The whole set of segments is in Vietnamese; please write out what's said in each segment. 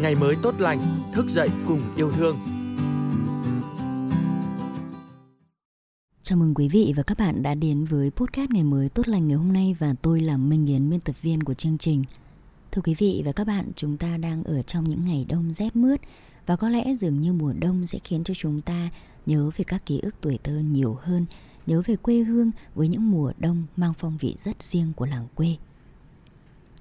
ngày mới tốt lành, thức dậy cùng yêu thương. Chào mừng quý vị và các bạn đã đến với podcast ngày mới tốt lành ngày hôm nay và tôi là Minh Yến, biên tập viên của chương trình. Thưa quý vị và các bạn, chúng ta đang ở trong những ngày đông rét mướt và có lẽ dường như mùa đông sẽ khiến cho chúng ta nhớ về các ký ức tuổi thơ nhiều hơn, nhớ về quê hương với những mùa đông mang phong vị rất riêng của làng quê.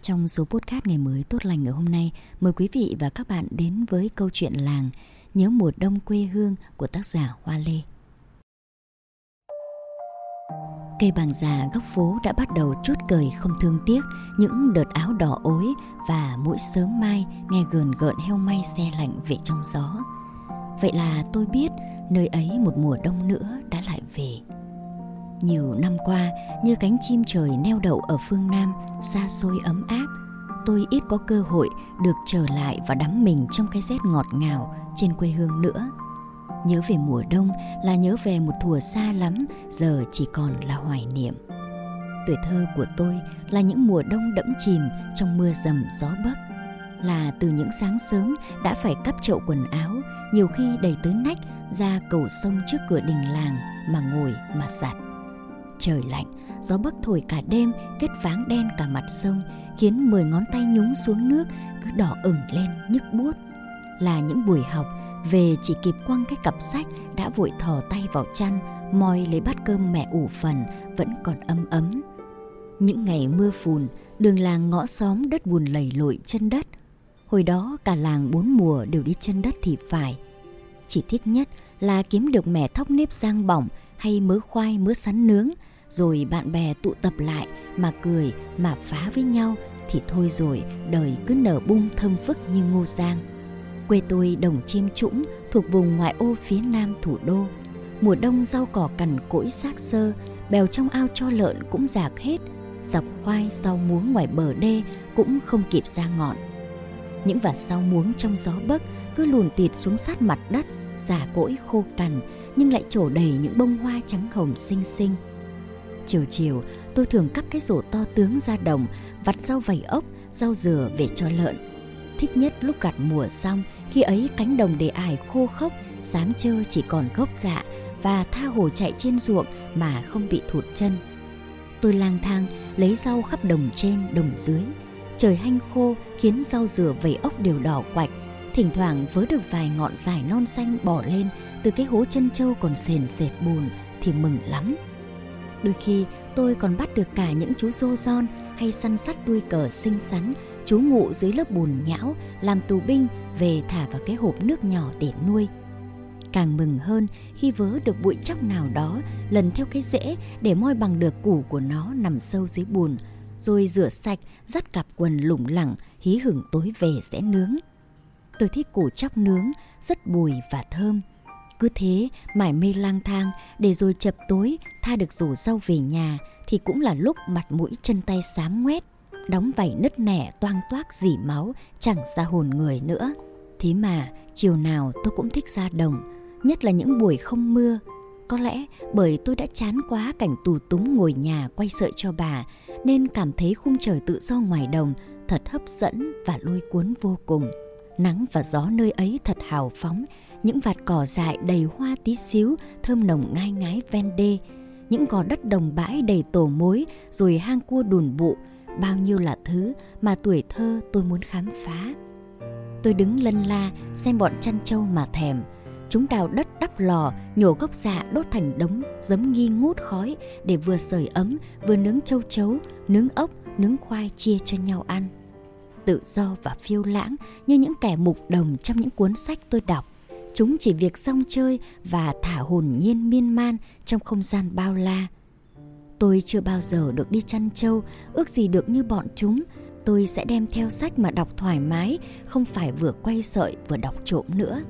Trong số podcast ngày mới tốt lành ngày hôm nay, mời quý vị và các bạn đến với câu chuyện làng Nhớ mùa đông quê hương của tác giả Hoa Lê. Cây bàng già góc phố đã bắt đầu chút cười không thương tiếc những đợt áo đỏ ối và mỗi sớm mai nghe gườn gợn heo may xe lạnh về trong gió. Vậy là tôi biết nơi ấy một mùa đông nữa đã lại về. Nhiều năm qua, như cánh chim trời neo đậu ở phương Nam, xa xôi ấm áp, tôi ít có cơ hội được trở lại và đắm mình trong cái rét ngọt ngào trên quê hương nữa. Nhớ về mùa đông là nhớ về một thùa xa lắm, giờ chỉ còn là hoài niệm. Tuổi thơ của tôi là những mùa đông đẫm chìm trong mưa dầm gió bấc. Là từ những sáng sớm đã phải cắp chậu quần áo, nhiều khi đầy tới nách ra cầu sông trước cửa đình làng mà ngồi mà giặt. Trời lạnh, gió bấc thổi cả đêm kết váng đen cả mặt sông khiến mười ngón tay nhúng xuống nước cứ đỏ ửng lên nhức buốt. Là những buổi học về chỉ kịp quăng cái cặp sách đã vội thò tay vào chăn moi lấy bát cơm mẹ ủ phần vẫn còn ấm ấm. Những ngày mưa phùn, đường làng ngõ xóm đất buồn lầy lội chân đất. Hồi đó cả làng bốn mùa đều đi chân đất thì phải. Chỉ thích nhất là kiếm được mẻ thóc nếp rang bỏng hay mớ khoai mớ sắn nướng rồi bạn bè tụ tập lại mà cười, mà phá với nhau thì thôi rồi, đời cứ nở bung thơm phức như ngô giang. Quê tôi đồng chiêm trũng thuộc vùng ngoại ô phía nam thủ đô. Mùa đông rau cỏ cằn cỗi xác sơ, bèo trong ao cho lợn cũng giạc hết, dọc khoai rau muống ngoài bờ đê cũng không kịp ra ngọn. Những vạt rau muống trong gió bấc cứ lùn tịt xuống sát mặt đất giả cỗi khô cằn nhưng lại trổ đầy những bông hoa trắng hồng xinh xinh chiều chiều, tôi thường cắp cái rổ to tướng ra đồng, vặt rau vầy ốc, rau dừa về cho lợn. Thích nhất lúc gặt mùa xong, khi ấy cánh đồng để ải khô khốc sám trơ chỉ còn gốc dạ và tha hồ chạy trên ruộng mà không bị thụt chân. Tôi lang thang, lấy rau khắp đồng trên, đồng dưới. Trời hanh khô khiến rau dừa vầy ốc đều đỏ quạch. Thỉnh thoảng vớ được vài ngọn dài non xanh bỏ lên từ cái hố chân trâu còn sền sệt bùn thì mừng lắm đôi khi, tôi còn bắt được cả những chú rô ron hay săn sắt đuôi cờ xinh xắn, chú ngụ dưới lớp bùn nhão, làm tù binh, về thả vào cái hộp nước nhỏ để nuôi. Càng mừng hơn khi vớ được bụi chóc nào đó, lần theo cái rễ để moi bằng được củ của nó nằm sâu dưới bùn, rồi rửa sạch, dắt cặp quần lủng lẳng, hí hửng tối về sẽ nướng. Tôi thích củ chóc nướng, rất bùi và thơm cứ thế, mải mê lang thang, để rồi chập tối, tha được rủ rau về nhà, thì cũng là lúc mặt mũi chân tay xám ngoét, đóng vảy nứt nẻ toang toác dỉ máu, chẳng ra hồn người nữa. Thế mà, chiều nào tôi cũng thích ra đồng, nhất là những buổi không mưa. Có lẽ bởi tôi đã chán quá cảnh tù túng ngồi nhà quay sợi cho bà, nên cảm thấy khung trời tự do ngoài đồng, thật hấp dẫn và lôi cuốn vô cùng. Nắng và gió nơi ấy thật hào phóng những vạt cỏ dại đầy hoa tí xíu, thơm nồng ngai ngái ven đê, những gò đất đồng bãi đầy tổ mối, rồi hang cua đùn bụ. Bao nhiêu là thứ mà tuổi thơ tôi muốn khám phá. Tôi đứng lân la xem bọn chăn trâu mà thèm. Chúng đào đất đắp lò, nhổ gốc dạ đốt thành đống, giấm nghi ngút khói để vừa sưởi ấm, vừa nướng châu chấu, nướng ốc, nướng khoai chia cho nhau ăn. Tự do và phiêu lãng như những kẻ mục đồng trong những cuốn sách tôi đọc chúng chỉ việc rong chơi và thả hồn nhiên miên man trong không gian bao la. Tôi chưa bao giờ được đi chăn trâu, ước gì được như bọn chúng. Tôi sẽ đem theo sách mà đọc thoải mái, không phải vừa quay sợi vừa đọc trộm nữa.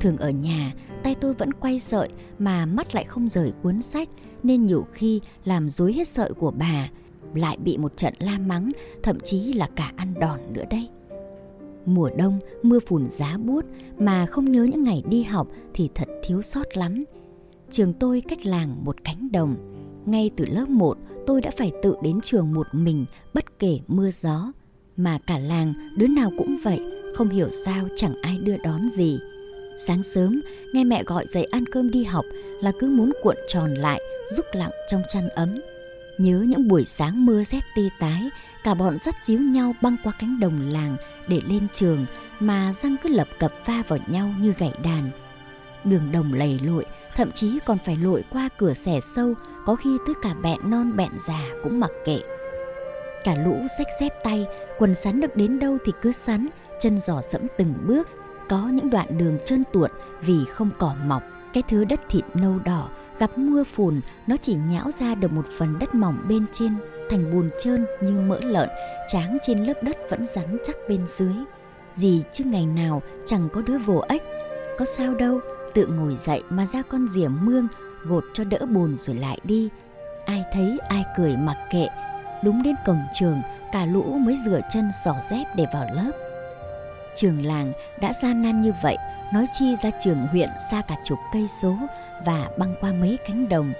Thường ở nhà, tay tôi vẫn quay sợi mà mắt lại không rời cuốn sách, nên nhiều khi làm dối hết sợi của bà, lại bị một trận la mắng, thậm chí là cả ăn đòn nữa đây mùa đông mưa phùn giá buốt mà không nhớ những ngày đi học thì thật thiếu sót lắm trường tôi cách làng một cánh đồng ngay từ lớp 1 tôi đã phải tự đến trường một mình bất kể mưa gió mà cả làng đứa nào cũng vậy không hiểu sao chẳng ai đưa đón gì. Sáng sớm, nghe mẹ gọi dậy ăn cơm đi học là cứ muốn cuộn tròn lại, rúc lặng trong chăn ấm. Nhớ những buổi sáng mưa rét tê tái, cả bọn dắt díu nhau băng qua cánh đồng làng để lên trường mà răng cứ lập cập va vào nhau như gậy đàn. Đường đồng lầy lội, thậm chí còn phải lội qua cửa xẻ sâu, có khi tới cả bẹn non bẹn già cũng mặc kệ. Cả lũ xách dép tay, quần sắn được đến đâu thì cứ sắn, chân giò sẫm từng bước. Có những đoạn đường trơn tuột vì không cỏ mọc, cái thứ đất thịt nâu đỏ gặp mưa phùn, nó chỉ nhão ra được một phần đất mỏng bên trên, thành bùn trơn như mỡ lợn, tráng trên lớp đất vẫn rắn chắc bên dưới. Gì chứ ngày nào, chẳng có đứa vồ ếch. Có sao đâu, tự ngồi dậy mà ra con rỉa mương, gột cho đỡ bùn rồi lại đi. Ai thấy, ai cười mặc kệ. Đúng đến cổng trường, cả lũ mới rửa chân xỏ dép để vào lớp. Trường làng đã gian nan như vậy, nói chi ra trường huyện xa cả chục cây số và băng qua mấy cánh đồng.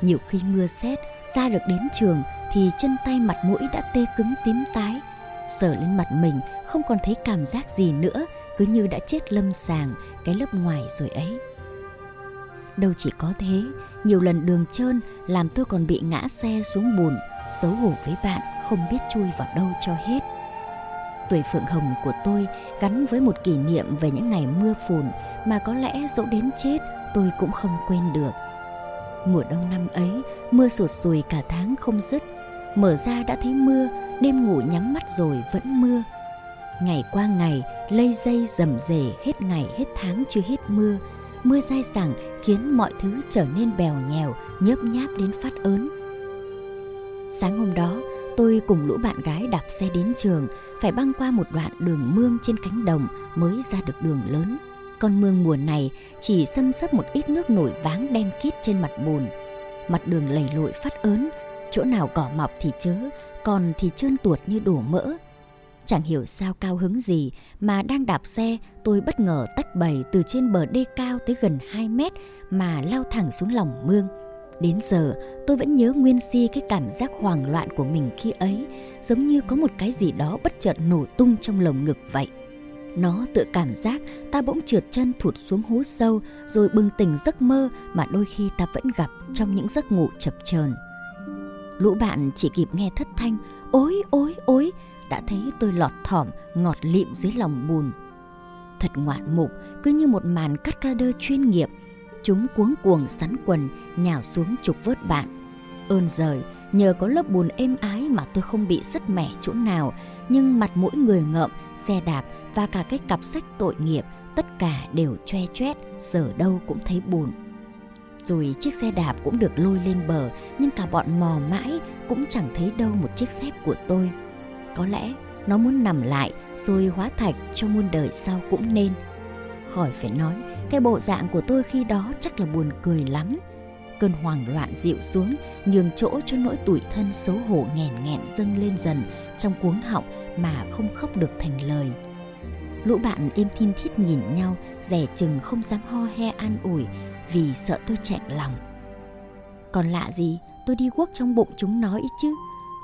Nhiều khi mưa xét ra được đến trường thì chân tay mặt mũi đã tê cứng tím tái. Sờ lên mặt mình, không còn thấy cảm giác gì nữa, cứ như đã chết lâm sàng cái lớp ngoài rồi ấy. Đâu chỉ có thế, nhiều lần đường trơn làm tôi còn bị ngã xe xuống bùn, xấu hổ với bạn, không biết chui vào đâu cho hết. Tuổi phượng hồng của tôi gắn với một kỷ niệm về những ngày mưa phùn mà có lẽ dẫu đến chết tôi cũng không quên được. Mùa đông năm ấy, mưa sụt sùi cả tháng không dứt. Mở ra đã thấy mưa, đêm ngủ nhắm mắt rồi vẫn mưa. Ngày qua ngày, lây dây rầm rề hết ngày hết tháng chưa hết mưa. Mưa dai dẳng khiến mọi thứ trở nên bèo nhèo, nhớp nháp đến phát ớn. Sáng hôm đó, tôi cùng lũ bạn gái đạp xe đến trường, phải băng qua một đoạn đường mương trên cánh đồng mới ra được đường lớn con mương mùa này chỉ xâm xấp một ít nước nổi váng đen kít trên mặt bùn. Mặt đường lầy lội phát ớn, chỗ nào cỏ mọc thì chớ, còn thì trơn tuột như đổ mỡ. Chẳng hiểu sao cao hứng gì mà đang đạp xe, tôi bất ngờ tách bầy từ trên bờ đê cao tới gần 2 mét mà lao thẳng xuống lòng mương. Đến giờ, tôi vẫn nhớ nguyên si cái cảm giác hoảng loạn của mình khi ấy, giống như có một cái gì đó bất chợt nổ tung trong lồng ngực vậy nó tự cảm giác ta bỗng trượt chân thụt xuống hố sâu rồi bừng tỉnh giấc mơ mà đôi khi ta vẫn gặp trong những giấc ngủ chập chờn. Lũ bạn chỉ kịp nghe thất thanh ối ối ối đã thấy tôi lọt thỏm ngọt lịm dưới lòng bùn. Thật ngoạn mục cứ như một màn cắt ca đơ chuyên nghiệp. Chúng cuống cuồng sắn quần nhào xuống trục vớt bạn. Ơn giời nhờ có lớp bùn êm ái mà tôi không bị sứt mẻ chỗ nào nhưng mặt mỗi người ngợm, xe đạp và cả cái cặp sách tội nghiệp, tất cả đều choe choét giờ đâu cũng thấy buồn. Rồi chiếc xe đạp cũng được lôi lên bờ, nhưng cả bọn mò mãi cũng chẳng thấy đâu một chiếc dép của tôi. Có lẽ nó muốn nằm lại, rồi hóa thạch cho muôn đời sau cũng nên. Khỏi phải nói, cái bộ dạng của tôi khi đó chắc là buồn cười lắm. Cơn hoảng loạn dịu xuống, nhường chỗ cho nỗi tủi thân xấu hổ nghèn nghẹn dâng lên dần trong cuống họng mà không khóc được thành lời lũ bạn im thiên thiết nhìn nhau rẻ chừng không dám ho he an ủi vì sợ tôi chạnh lòng. Còn lạ gì, tôi đi guốc trong bụng chúng nói chứ?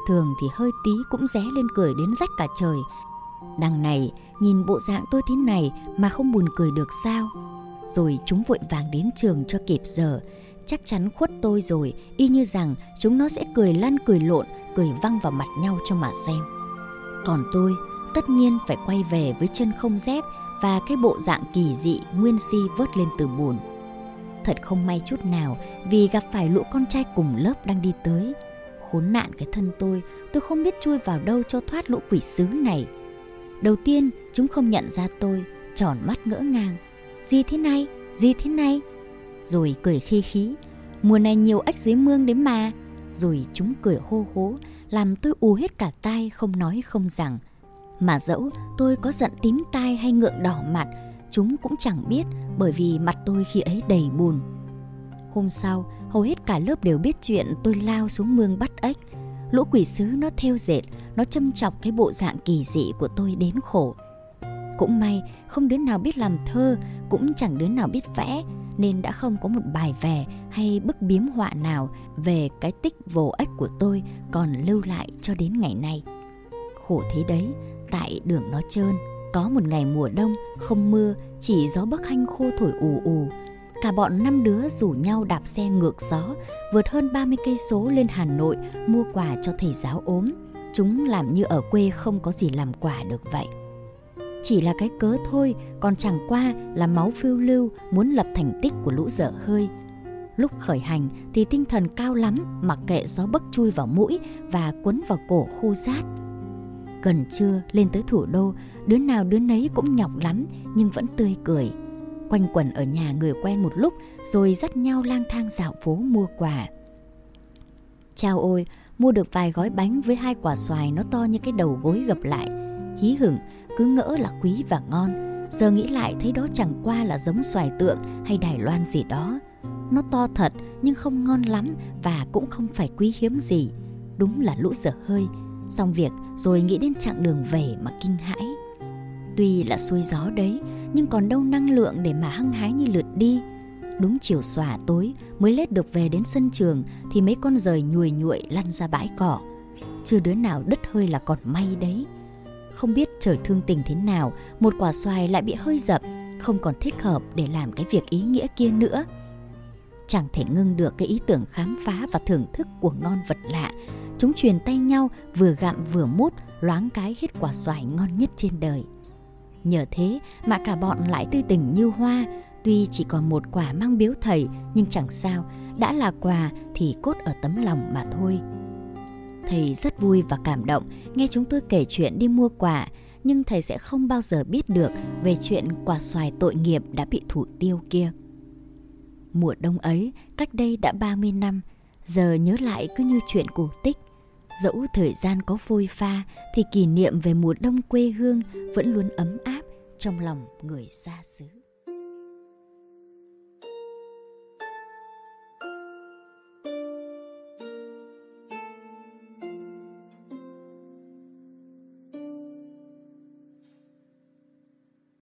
Thường thì hơi tí cũng ré lên cười đến rách cả trời. Đằng này, nhìn bộ dạng tôi thế này mà không buồn cười được sao? Rồi chúng vội vàng đến trường cho kịp giờ. Chắc chắn khuất tôi rồi, y như rằng chúng nó sẽ cười lăn cười lộn, cười văng vào mặt nhau cho mà xem. Còn tôi tất nhiên phải quay về với chân không dép và cái bộ dạng kỳ dị nguyên si vớt lên từ bùn. Thật không may chút nào vì gặp phải lũ con trai cùng lớp đang đi tới. Khốn nạn cái thân tôi, tôi không biết chui vào đâu cho thoát lũ quỷ sứ này. Đầu tiên, chúng không nhận ra tôi, tròn mắt ngỡ ngàng. Gì thế này? Gì thế này? Rồi cười khi khí. Mùa này nhiều ếch dưới mương đến mà. Rồi chúng cười hô hố, làm tôi ù hết cả tai không nói không rằng. Mà dẫu tôi có giận tím tai hay ngượng đỏ mặt, chúng cũng chẳng biết bởi vì mặt tôi khi ấy đầy bùn. Hôm sau, hầu hết cả lớp đều biết chuyện tôi lao xuống mương bắt ếch. Lũ quỷ sứ nó theo dệt, nó châm chọc cái bộ dạng kỳ dị của tôi đến khổ. Cũng may, không đứa nào biết làm thơ, cũng chẳng đứa nào biết vẽ, nên đã không có một bài vè hay bức biếm họa nào về cái tích vồ ếch của tôi còn lưu lại cho đến ngày nay. Khổ thế đấy, tại đường nó trơn Có một ngày mùa đông, không mưa, chỉ gió bắc hanh khô thổi ù ù. Cả bọn năm đứa rủ nhau đạp xe ngược gió, vượt hơn 30 cây số lên Hà Nội mua quà cho thầy giáo ốm. Chúng làm như ở quê không có gì làm quà được vậy. Chỉ là cái cớ thôi, còn chẳng qua là máu phiêu lưu muốn lập thành tích của lũ dở hơi. Lúc khởi hành thì tinh thần cao lắm, mặc kệ gió bấc chui vào mũi và quấn vào cổ khô rát. Gần trưa lên tới thủ đô, đứa nào đứa nấy cũng nhọc lắm nhưng vẫn tươi cười. Quanh quẩn ở nhà người quen một lúc rồi dắt nhau lang thang dạo phố mua quà. chào ôi, mua được vài gói bánh với hai quả xoài nó to như cái đầu gối gập lại. Hí hửng, cứ ngỡ là quý và ngon. Giờ nghĩ lại thấy đó chẳng qua là giống xoài tượng hay Đài Loan gì đó. Nó to thật nhưng không ngon lắm và cũng không phải quý hiếm gì. Đúng là lũ dở hơi. Xong việc rồi nghĩ đến chặng đường về mà kinh hãi. Tuy là xuôi gió đấy, nhưng còn đâu năng lượng để mà hăng hái như lượt đi. Đúng chiều xòa tối mới lết được về đến sân trường thì mấy con rời nhùi nhụi lăn ra bãi cỏ. Chưa đứa nào đứt hơi là còn may đấy. Không biết trời thương tình thế nào, một quả xoài lại bị hơi dập, không còn thích hợp để làm cái việc ý nghĩa kia nữa. Chẳng thể ngưng được cái ý tưởng khám phá và thưởng thức của ngon vật lạ. Chúng truyền tay nhau vừa gặm vừa mút, loáng cái hết quả xoài ngon nhất trên đời. Nhờ thế mà cả bọn lại tươi tỉnh như hoa, tuy chỉ còn một quả mang biếu thầy nhưng chẳng sao, đã là quà thì cốt ở tấm lòng mà thôi. Thầy rất vui và cảm động nghe chúng tôi kể chuyện đi mua quà, nhưng thầy sẽ không bao giờ biết được về chuyện quả xoài tội nghiệp đã bị thủ tiêu kia. Mùa đông ấy, cách đây đã 30 năm, giờ nhớ lại cứ như chuyện cổ tích. Dẫu thời gian có phôi pha, thì kỷ niệm về mùa đông quê hương vẫn luôn ấm áp trong lòng người xa xứ.